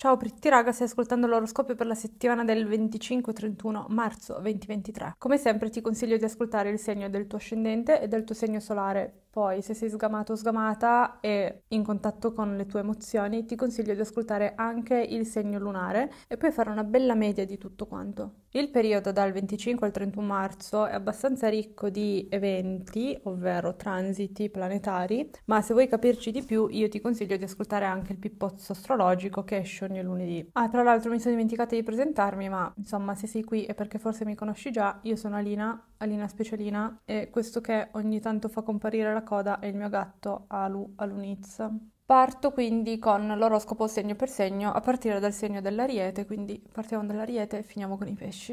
Ciao Pritti raga, stai ascoltando l'oroscopio per la settimana del 25-31 marzo 2023. Come sempre ti consiglio di ascoltare il segno del tuo ascendente e del tuo segno solare. Poi, se sei sgamato o sgamata e in contatto con le tue emozioni, ti consiglio di ascoltare anche il segno lunare e poi fare una bella media di tutto quanto. Il periodo dal 25 al 31 marzo è abbastanza ricco di eventi, ovvero transiti planetari, ma se vuoi capirci di più, io ti consiglio di ascoltare anche il pippozzo astrologico che esce ogni lunedì. Ah, tra l'altro mi sono dimenticata di presentarmi, ma insomma, se sei qui è perché forse mi conosci già. Io sono Alina, Alina Specialina, e questo che ogni tanto fa comparire la coda è il mio gatto Alu Aluniz. Parto quindi con l'oroscopo segno per segno a partire dal segno dell'ariete, quindi partiamo dall'ariete e finiamo con i pesci.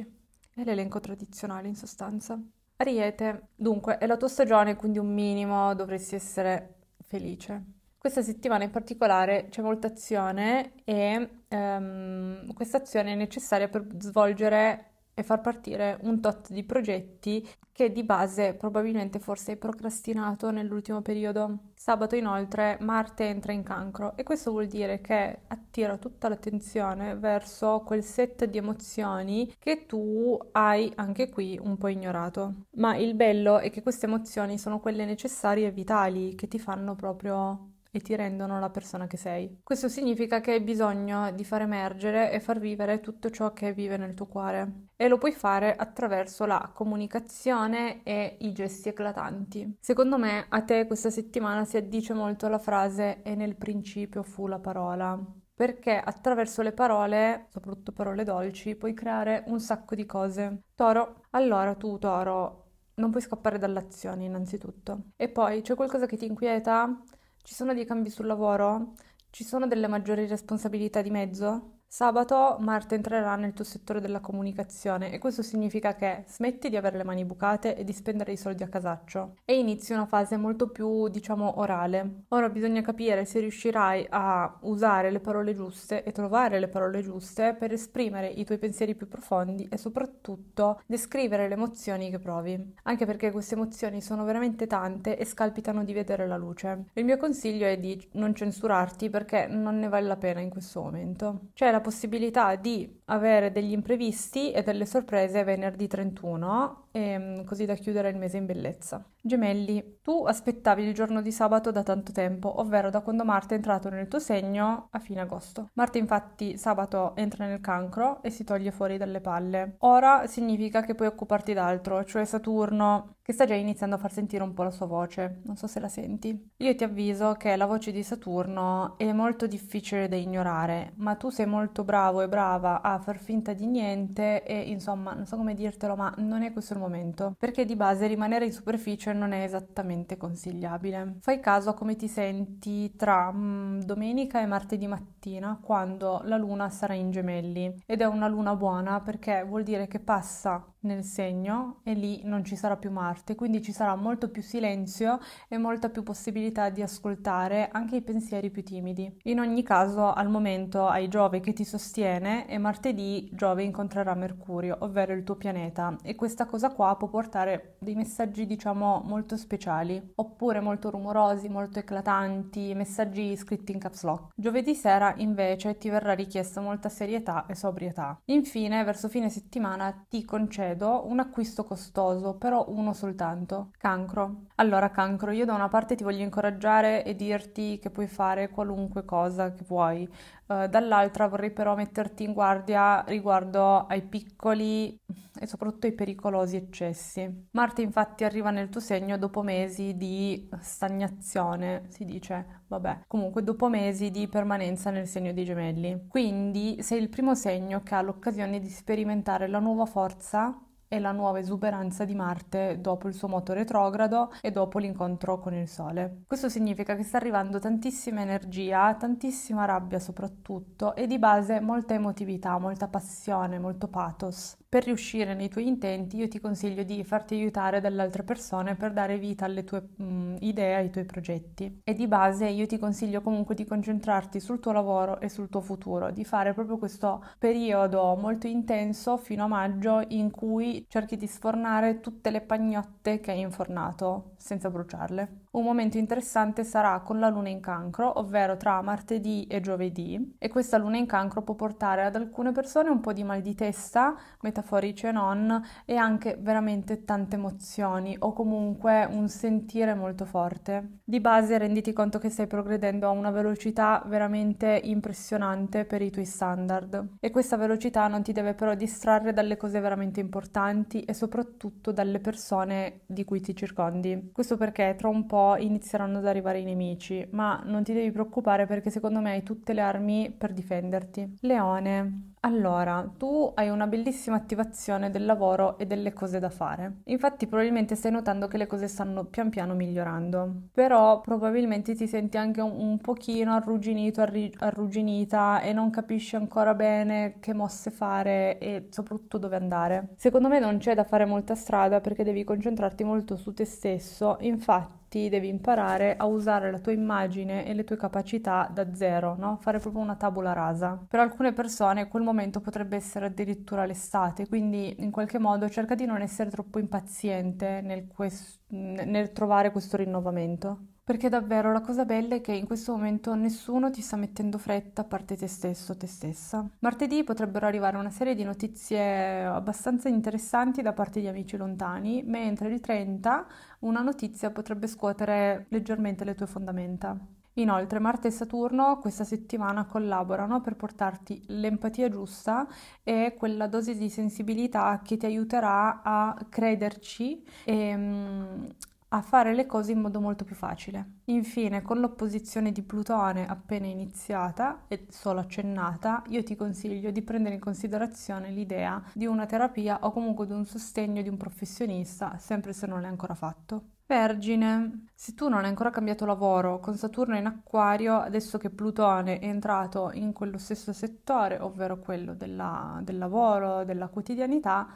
È l'elenco tradizionale in sostanza. Ariete, dunque, è la tua stagione, quindi un minimo dovresti essere felice. Questa settimana in particolare c'è molta azione e um, questa azione è necessaria per svolgere e far partire un tot di progetti che di base probabilmente forse hai procrastinato nell'ultimo periodo. Sabato inoltre Marte entra in cancro e questo vuol dire che attira tutta l'attenzione verso quel set di emozioni che tu hai anche qui un po' ignorato. Ma il bello è che queste emozioni sono quelle necessarie e vitali che ti fanno proprio e ti rendono la persona che sei. Questo significa che hai bisogno di far emergere e far vivere tutto ciò che vive nel tuo cuore e lo puoi fare attraverso la comunicazione e i gesti eclatanti. Secondo me a te questa settimana si addice molto la frase e nel principio fu la parola perché attraverso le parole, soprattutto parole dolci, puoi creare un sacco di cose. Toro, allora tu Toro non puoi scappare dall'azione innanzitutto. E poi c'è qualcosa che ti inquieta? Ci sono dei cambi sul lavoro? Ci sono delle maggiori responsabilità di mezzo? Sabato Marte entrerà nel tuo settore della comunicazione e questo significa che smetti di avere le mani bucate e di spendere i soldi a casaccio e inizi una fase molto più, diciamo, orale. Ora bisogna capire se riuscirai a usare le parole giuste e trovare le parole giuste per esprimere i tuoi pensieri più profondi e soprattutto descrivere le emozioni che provi. Anche perché queste emozioni sono veramente tante e scalpitano di vedere la luce. Il mio consiglio è di non censurarti perché non ne vale la pena in questo momento. C'è la possibilità di avere degli imprevisti e delle sorprese venerdì 31, e, ehm, così da chiudere il mese in bellezza. Gemelli, tu aspettavi il giorno di sabato da tanto tempo, ovvero da quando Marte è entrato nel tuo segno a fine agosto. Marte infatti sabato entra nel cancro e si toglie fuori dalle palle. Ora significa che puoi occuparti d'altro, cioè Saturno, che sta già iniziando a far sentire un po' la sua voce. Non so se la senti. Io ti avviso che la voce di Saturno è molto difficile da ignorare, ma tu sei molto bravo e brava a far finta di niente e insomma, non so come dirtelo, ma non è questo il momento, perché di base rimanere in superficie non è esattamente consigliabile. Fai caso a come ti senti tra mm, domenica e martedì mattina quando la luna sarà in gemelli ed è una luna buona perché vuol dire che passa nel segno e lì non ci sarà più Marte, quindi ci sarà molto più silenzio e molta più possibilità di ascoltare anche i pensieri più timidi. In ogni caso, al momento hai Giove che ti sostiene e martedì Giove incontrerà Mercurio, ovvero il tuo pianeta, e questa cosa qua può portare dei messaggi, diciamo, molto speciali, oppure molto rumorosi, molto eclatanti, messaggi scritti in caps lock. Giovedì sera invece ti verrà richiesta molta serietà e sobrietà. Infine, verso fine settimana ti concedo un acquisto costoso, però uno soltanto. Cancro. Allora, cancro, io da una parte ti voglio incoraggiare e dirti che puoi fare qualunque cosa che vuoi. Uh, dall'altra vorrei però metterti in guardia riguardo ai piccoli e soprattutto ai pericolosi eccessi. Marte infatti arriva nel tuo segno dopo mesi di stagnazione, si dice, vabbè, comunque dopo mesi di permanenza nel segno dei gemelli. Quindi sei il primo segno che ha l'occasione di sperimentare la nuova forza e la nuova esuberanza di Marte dopo il suo moto retrogrado e dopo l'incontro con il Sole. Questo significa che sta arrivando tantissima energia, tantissima rabbia soprattutto e di base molta emotività, molta passione, molto pathos. Per riuscire nei tuoi intenti io ti consiglio di farti aiutare dalle altre persone per dare vita alle tue mh, mm, idee, ai tuoi progetti. E di base io ti consiglio comunque di concentrarti sul tuo lavoro e sul tuo futuro, di fare proprio questo periodo molto intenso fino a maggio in cui cerchi di sfornare tutte le pagnotte che hai infornato senza bruciarle. Un momento interessante sarà con la luna in cancro, ovvero tra martedì e giovedì, e questa luna in cancro può portare ad alcune persone un po' di mal di testa, metaforici e non, e anche veramente tante emozioni o comunque un sentire molto forte. Di base renditi conto che stai progredendo a una velocità veramente impressionante per i tuoi standard e questa velocità non ti deve però distrarre dalle cose veramente importanti e soprattutto dalle persone di cui ti circondi. Questo perché tra un po' inizieranno ad arrivare i nemici, ma non ti devi preoccupare perché secondo me hai tutte le armi per difenderti. Leone, allora, tu hai una bellissima attivazione del lavoro e delle cose da fare. Infatti probabilmente stai notando che le cose stanno pian piano migliorando, però probabilmente ti senti anche un, un pochino arrugginito, arri- arrugginita e non capisci ancora bene che mosse fare e soprattutto dove andare. Secondo me non c'è da fare molta strada perché devi concentrarti molto su te stesso, infatti devi imparare a usare la tua immagine e le tue capacità da zero, no? Fare proprio una tabula rasa. Per alcune persone quel momento potrebbe essere addirittura l'estate, quindi in qualche modo cerca di non essere troppo impaziente nel, quest- nel trovare questo rinnovamento. Perché davvero la cosa bella è che in questo momento nessuno ti sta mettendo fretta a parte te stesso te stessa. Martedì potrebbero arrivare una serie di notizie abbastanza interessanti da parte di amici lontani, mentre il 30 una notizia potrebbe scuotere leggermente le tue fondamenta. Inoltre Marte e Saturno questa settimana collaborano per portarti l'empatia giusta e quella dose di sensibilità che ti aiuterà a crederci e mm, a fare le cose in modo molto più facile. Infine, con l'opposizione di Plutone appena iniziata e solo accennata, io ti consiglio di prendere in considerazione l'idea di una terapia o comunque di un sostegno di un professionista, sempre se non l'hai ancora fatto. Vergine, se tu non hai ancora cambiato lavoro con Saturno in acquario, adesso che Plutone è entrato in quello stesso settore, ovvero quello della, del lavoro, della quotidianità,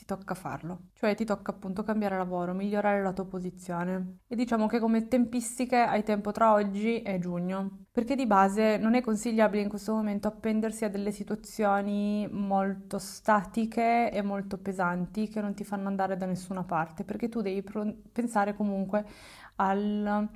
ti tocca farlo, cioè ti tocca appunto cambiare lavoro, migliorare la tua posizione. E diciamo che come tempistiche hai tempo tra oggi e giugno, perché di base non è consigliabile in questo momento appendersi a delle situazioni molto statiche e molto pesanti che non ti fanno andare da nessuna parte, perché tu devi pro- pensare comunque al,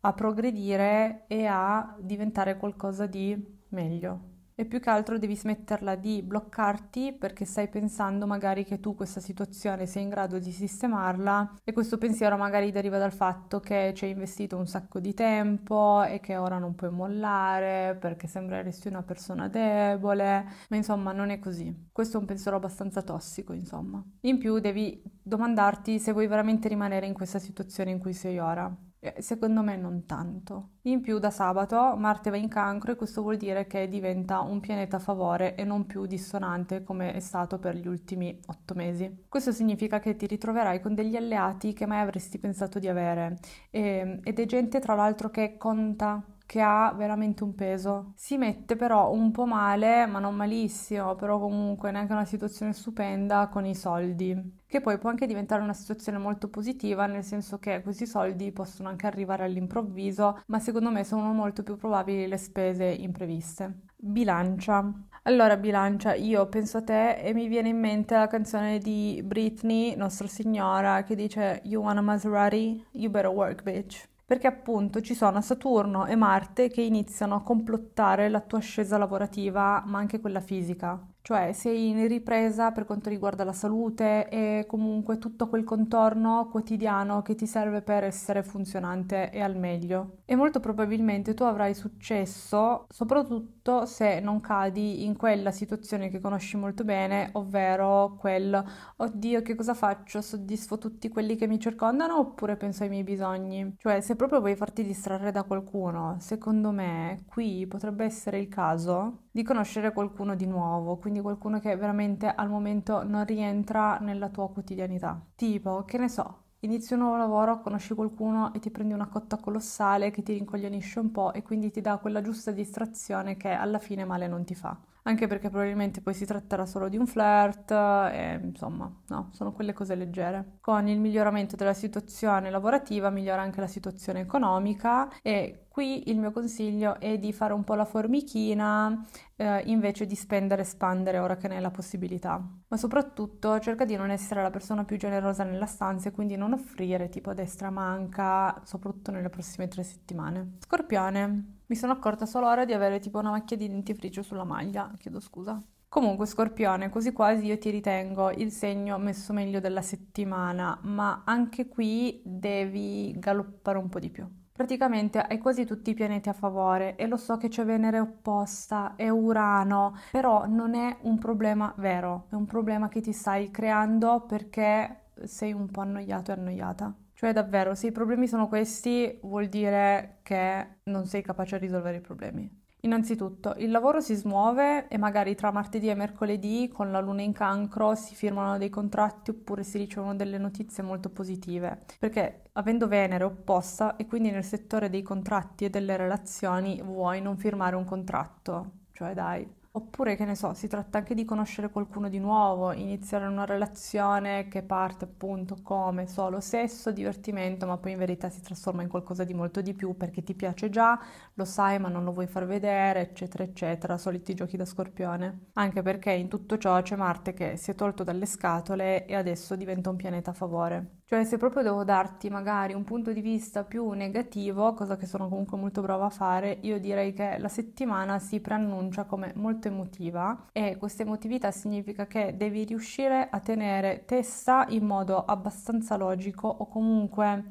a progredire e a diventare qualcosa di meglio e più che altro devi smetterla di bloccarti perché stai pensando magari che tu questa situazione sei in grado di sistemarla e questo pensiero magari deriva dal fatto che ci hai investito un sacco di tempo e che ora non puoi mollare perché sembreresti una persona debole, ma insomma non è così. Questo è un pensiero abbastanza tossico, insomma. In più devi domandarti se vuoi veramente rimanere in questa situazione in cui sei ora. Eh, secondo me non tanto. In più da sabato Marte va in cancro e questo vuol dire che diventa un pianeta a favore e non più dissonante come è stato per gli ultimi otto mesi. Questo significa che ti ritroverai con degli alleati che mai avresti pensato di avere e, ed è gente tra l'altro che conta che ha veramente un peso. Si mette però un po' male, ma non malissimo, però comunque neanche una situazione stupenda con i soldi che poi può anche diventare una situazione molto positiva, nel senso che questi soldi possono anche arrivare all'improvviso, ma secondo me sono molto più probabili le spese impreviste. Bilancia. Allora, bilancia, io penso a te e mi viene in mente la canzone di Britney, Nostra Signora, che dice You want a Maserati? You better work, bitch perché appunto ci sono Saturno e Marte che iniziano a complottare la tua ascesa lavorativa, ma anche quella fisica cioè sei in ripresa per quanto riguarda la salute e comunque tutto quel contorno quotidiano che ti serve per essere funzionante e al meglio. E molto probabilmente tu avrai successo soprattutto se non cadi in quella situazione che conosci molto bene, ovvero quel oddio che cosa faccio? Soddisfo tutti quelli che mi circondano oppure penso ai miei bisogni? Cioè se proprio vuoi farti distrarre da qualcuno, secondo me qui potrebbe essere il caso di conoscere qualcuno di nuovo, quindi qualcuno che veramente al momento non rientra nella tua quotidianità. Tipo, che ne so, inizi un nuovo lavoro, conosci qualcuno e ti prendi una cotta colossale che ti rincoglionisce un po' e quindi ti dà quella giusta distrazione che alla fine male non ti fa anche perché probabilmente poi si tratterà solo di un flirt e insomma, no, sono quelle cose leggere. Con il miglioramento della situazione lavorativa migliora anche la situazione economica e Qui il mio consiglio è di fare un po' la formichina eh, invece di spendere e spandere ora che ne hai la possibilità. Ma soprattutto cerca di non essere la persona più generosa nella stanza e quindi non offrire tipo destra manca, soprattutto nelle prossime tre settimane. Scorpione. Mi sono accorta solo ora di avere tipo una macchia di dentifricio sulla maglia, chiedo scusa. Comunque, Scorpione, così quasi io ti ritengo il segno messo meglio della settimana, ma anche qui devi galoppare un po' di più. Praticamente hai quasi tutti i pianeti a favore e lo so che c'è Venere opposta e Urano, però non è un problema vero, è un problema che ti stai creando perché sei un po' annoiato e annoiata. Cioè davvero, se i problemi sono questi, vuol dire che non sei capace a risolvere i problemi. Innanzitutto, il lavoro si smuove e magari tra martedì e mercoledì con la luna in cancro si firmano dei contratti oppure si ricevono delle notizie molto positive, perché avendo Venere opposta e quindi nel settore dei contratti e delle relazioni vuoi non firmare un contratto, cioè dai, Oppure, che ne so, si tratta anche di conoscere qualcuno di nuovo, iniziare una relazione che parte appunto come solo sesso, divertimento, ma poi in verità si trasforma in qualcosa di molto di più perché ti piace già, lo sai ma non lo vuoi far vedere, eccetera, eccetera, soliti giochi da scorpione. Anche perché in tutto ciò c'è Marte che si è tolto dalle scatole e adesso diventa un pianeta a favore. Cioè, se proprio devo darti magari un punto di vista più negativo, cosa che sono comunque molto brava a fare, io direi che la settimana si preannuncia come molto emotiva e questa emotività significa che devi riuscire a tenere testa in modo abbastanza logico o comunque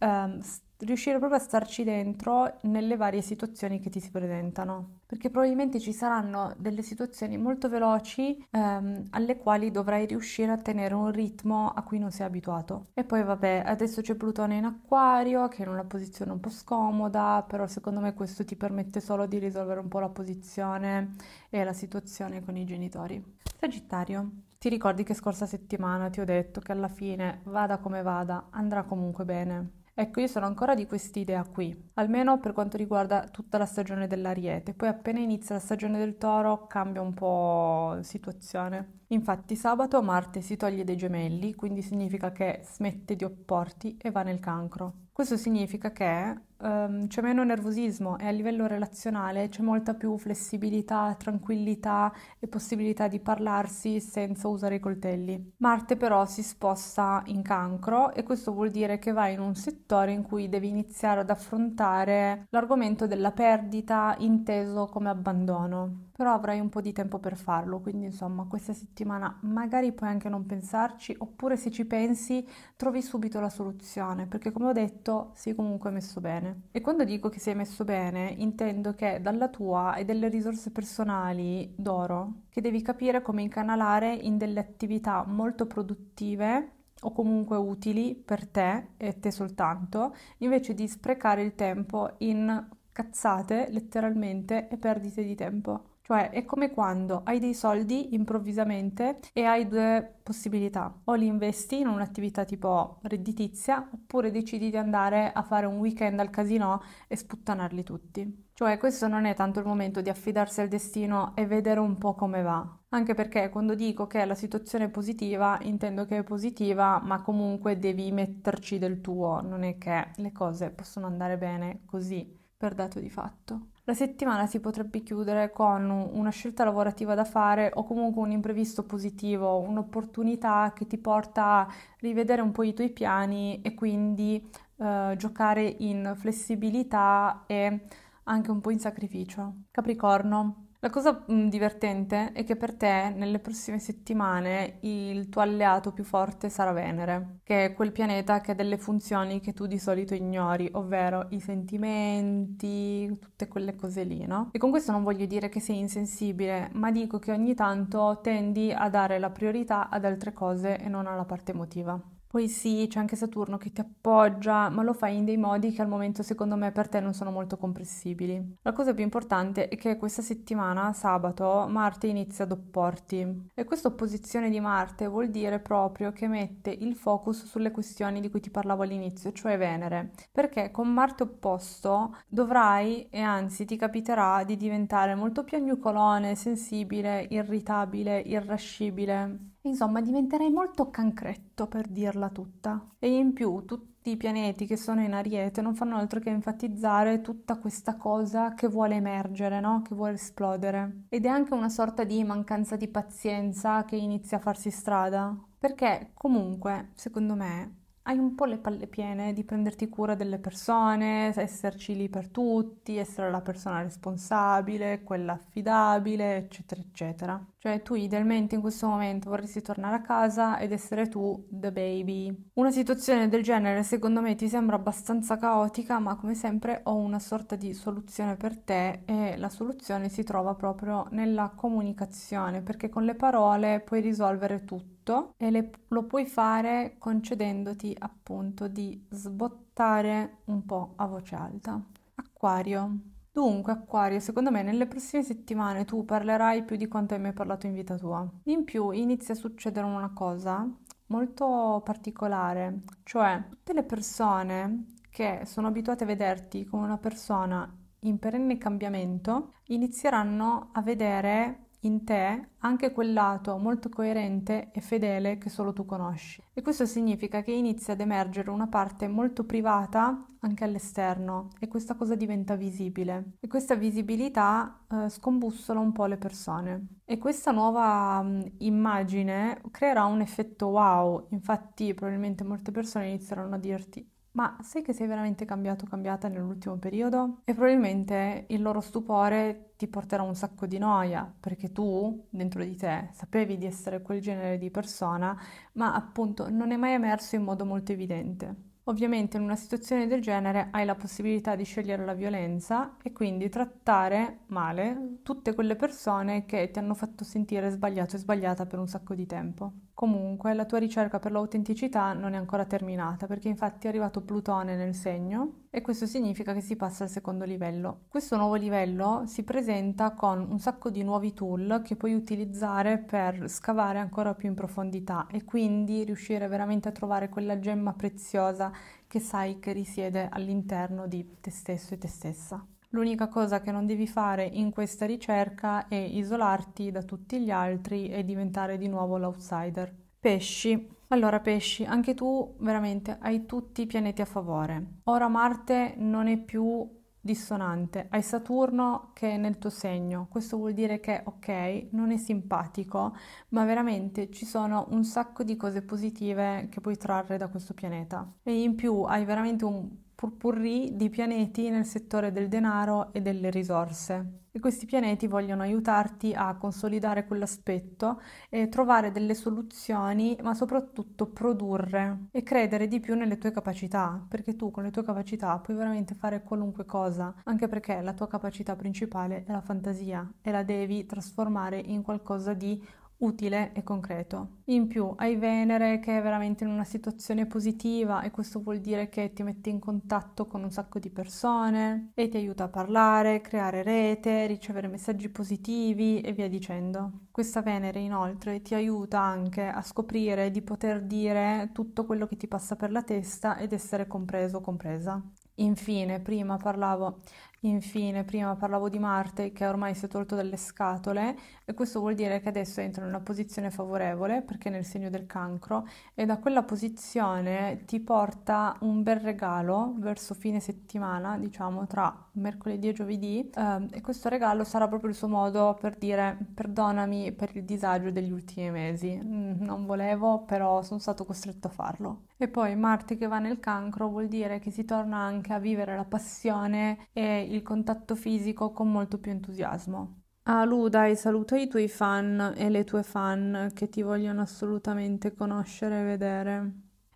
ehm, riuscire proprio a starci dentro nelle varie situazioni che ti si presentano, perché probabilmente ci saranno delle situazioni molto veloci ehm, alle quali dovrai riuscire a tenere un ritmo a cui non sei abituato. E poi vabbè, adesso c'è Plutone in acquario che è in una posizione un po' scomoda, però secondo me questo ti permette solo di risolvere un po' la posizione e la situazione con i genitori. Sagittario. Ti ricordi che scorsa settimana ti ho detto che alla fine, vada come vada, andrà comunque bene. Ecco, io sono ancora di quest'idea qui, almeno per quanto riguarda tutta la stagione dell'Ariete. Poi appena inizia la stagione del Toro cambia un po' situazione. Infatti sabato Marte si toglie dei gemelli, quindi significa che smette di opporti e va nel cancro. Questo significa che um, c'è meno nervosismo e a livello relazionale c'è molta più flessibilità, tranquillità e possibilità di parlarsi senza usare i coltelli. Marte però si sposta in cancro e questo vuol dire che vai in un settore in cui devi iniziare ad affrontare l'argomento della perdita inteso come abbandono. Però avrai un po' di tempo per farlo, quindi insomma questa settimana magari puoi anche non pensarci oppure se ci pensi trovi subito la soluzione perché come ho detto sei comunque messo bene bene. E quando dico che sei messo bene, intendo che dalla tua hai delle risorse personali d'oro che devi capire come incanalare in delle attività molto produttive o comunque utili per te e te soltanto, invece di sprecare il tempo in cazzate letteralmente e perdite di tempo. Cioè è come quando hai dei soldi improvvisamente e hai due possibilità. O li investi in un'attività tipo redditizia oppure decidi di andare a fare un weekend al casino e sputtanarli tutti. Cioè questo non è tanto il momento di affidarsi al destino e vedere un po' come va. Anche perché quando dico che la situazione è positiva, intendo che è positiva, ma comunque devi metterci del tuo, non è che le cose possono andare bene così per dato di fatto. La settimana si potrebbe chiudere con una scelta lavorativa da fare o comunque un imprevisto positivo, un'opportunità che ti porta a rivedere un po' i tuoi piani e quindi eh, giocare in flessibilità e anche un po' in sacrificio. Capricorno. La cosa divertente è che per te nelle prossime settimane il tuo alleato più forte sarà Venere, che è quel pianeta che ha delle funzioni che tu di solito ignori, ovvero i sentimenti, tutte quelle cose lì, no? E con questo non voglio dire che sei insensibile, ma dico che ogni tanto tendi a dare la priorità ad altre cose e non alla parte emotiva. Poi sì, c'è anche Saturno che ti appoggia, ma lo fai in dei modi che al momento secondo me per te non sono molto comprensibili. La cosa più importante è che questa settimana, sabato, Marte inizia ad opporti. E questa opposizione di Marte vuol dire proprio che mette il focus sulle questioni di cui ti parlavo all'inizio, cioè Venere, perché con Marte opposto dovrai e anzi ti capiterà di diventare molto più agnucolone, sensibile, irritabile, irascibile Insomma, diventerai molto cancretto per dirla tutta. E in più, tutti i pianeti che sono in Ariete non fanno altro che enfatizzare tutta questa cosa che vuole emergere, no? Che vuole esplodere. Ed è anche una sorta di mancanza di pazienza che inizia a farsi strada. Perché comunque, secondo me, hai un po' le palle piene di prenderti cura delle persone, esserci lì per tutti, essere la persona responsabile, quella affidabile, eccetera, eccetera. Cioè tu idealmente in questo momento vorresti tornare a casa ed essere tu the baby. Una situazione del genere secondo me ti sembra abbastanza caotica, ma come sempre ho una sorta di soluzione per te e la soluzione si trova proprio nella comunicazione, perché con le parole puoi risolvere tutto tutto e le, lo puoi fare concedendoti appunto di sbottare un po' a voce alta. Acquario. Dunque, Acquario, secondo me nelle prossime settimane tu parlerai più di quanto hai mai parlato in vita tua. In più inizia a succedere una cosa molto particolare, cioè tutte le persone che sono abituate a vederti come una persona in perenne cambiamento inizieranno a vedere in te anche quel lato molto coerente e fedele che solo tu conosci. E questo significa che inizia ad emergere una parte molto privata anche all'esterno e questa cosa diventa visibile. E questa visibilità eh, scombussola un po' le persone. E questa nuova mh, immagine creerà un effetto wow. Infatti probabilmente molte persone inizieranno a dirti ma sai che sei veramente cambiato cambiata nell'ultimo periodo? E probabilmente il loro stupore ti porterà un sacco di noia, perché tu, dentro di te, sapevi di essere quel genere di persona, ma appunto non è mai emerso in modo molto evidente. Ovviamente in una situazione del genere hai la possibilità di scegliere la violenza e quindi trattare male tutte quelle persone che ti hanno fatto sentire sbagliato e sbagliata per un sacco di tempo. Comunque la tua ricerca per l'autenticità non è ancora terminata perché infatti è arrivato Plutone nel segno e questo significa che si passa al secondo livello. Questo nuovo livello si presenta con un sacco di nuovi tool che puoi utilizzare per scavare ancora più in profondità e quindi riuscire veramente a trovare quella gemma preziosa che sai che risiede all'interno di te stesso e te stessa. L'unica cosa che non devi fare in questa ricerca è isolarti da tutti gli altri e diventare di nuovo l'outsider. Pesci. Allora, pesci, anche tu veramente hai tutti i pianeti a favore. Ora Marte non è più dissonante, hai Saturno che è nel tuo segno, questo vuol dire che ok, non è simpatico, ma veramente ci sono un sacco di cose positive che puoi trarre da questo pianeta e in più hai veramente un purpurri di pianeti nel settore del denaro e delle risorse. E questi pianeti vogliono aiutarti a consolidare quell'aspetto e trovare delle soluzioni, ma soprattutto produrre e credere di più nelle tue capacità, perché tu con le tue capacità puoi veramente fare qualunque cosa, anche perché la tua capacità principale è la fantasia e la devi trasformare in qualcosa di utile e concreto. In più hai Venere che è veramente in una situazione positiva e questo vuol dire che ti mette in contatto con un sacco di persone e ti aiuta a parlare, creare rete, ricevere messaggi positivi e via dicendo. Questa Venere inoltre ti aiuta anche a scoprire di poter dire tutto quello che ti passa per la testa ed essere compreso o compresa. Infine, prima parlavo Infine, prima parlavo di Marte che ormai si è tolto dalle scatole e questo vuol dire che adesso entra in una posizione favorevole perché è nel segno del cancro e da quella posizione ti porta un bel regalo verso fine settimana, diciamo tra mercoledì e giovedì eh, e questo regalo sarà proprio il suo modo per dire perdonami per il disagio degli ultimi mesi. Mm, non volevo, però sono stato costretto a farlo. E poi Marte che va nel cancro vuol dire che si torna anche a vivere la passione e il contatto fisico con molto più entusiasmo. Ah, Lu, dai, saluta i tuoi fan e le tue fan che ti vogliono assolutamente conoscere e vedere.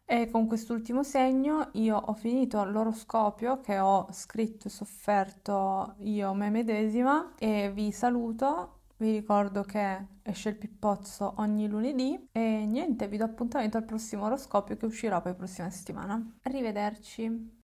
E con quest'ultimo segno io ho finito l'oroscopio che ho scritto e sofferto io me medesima e vi saluto. Vi ricordo che esce il pippozzo ogni lunedì e niente, vi do appuntamento al prossimo oroscopio che uscirà poi prossima settimana. Arrivederci.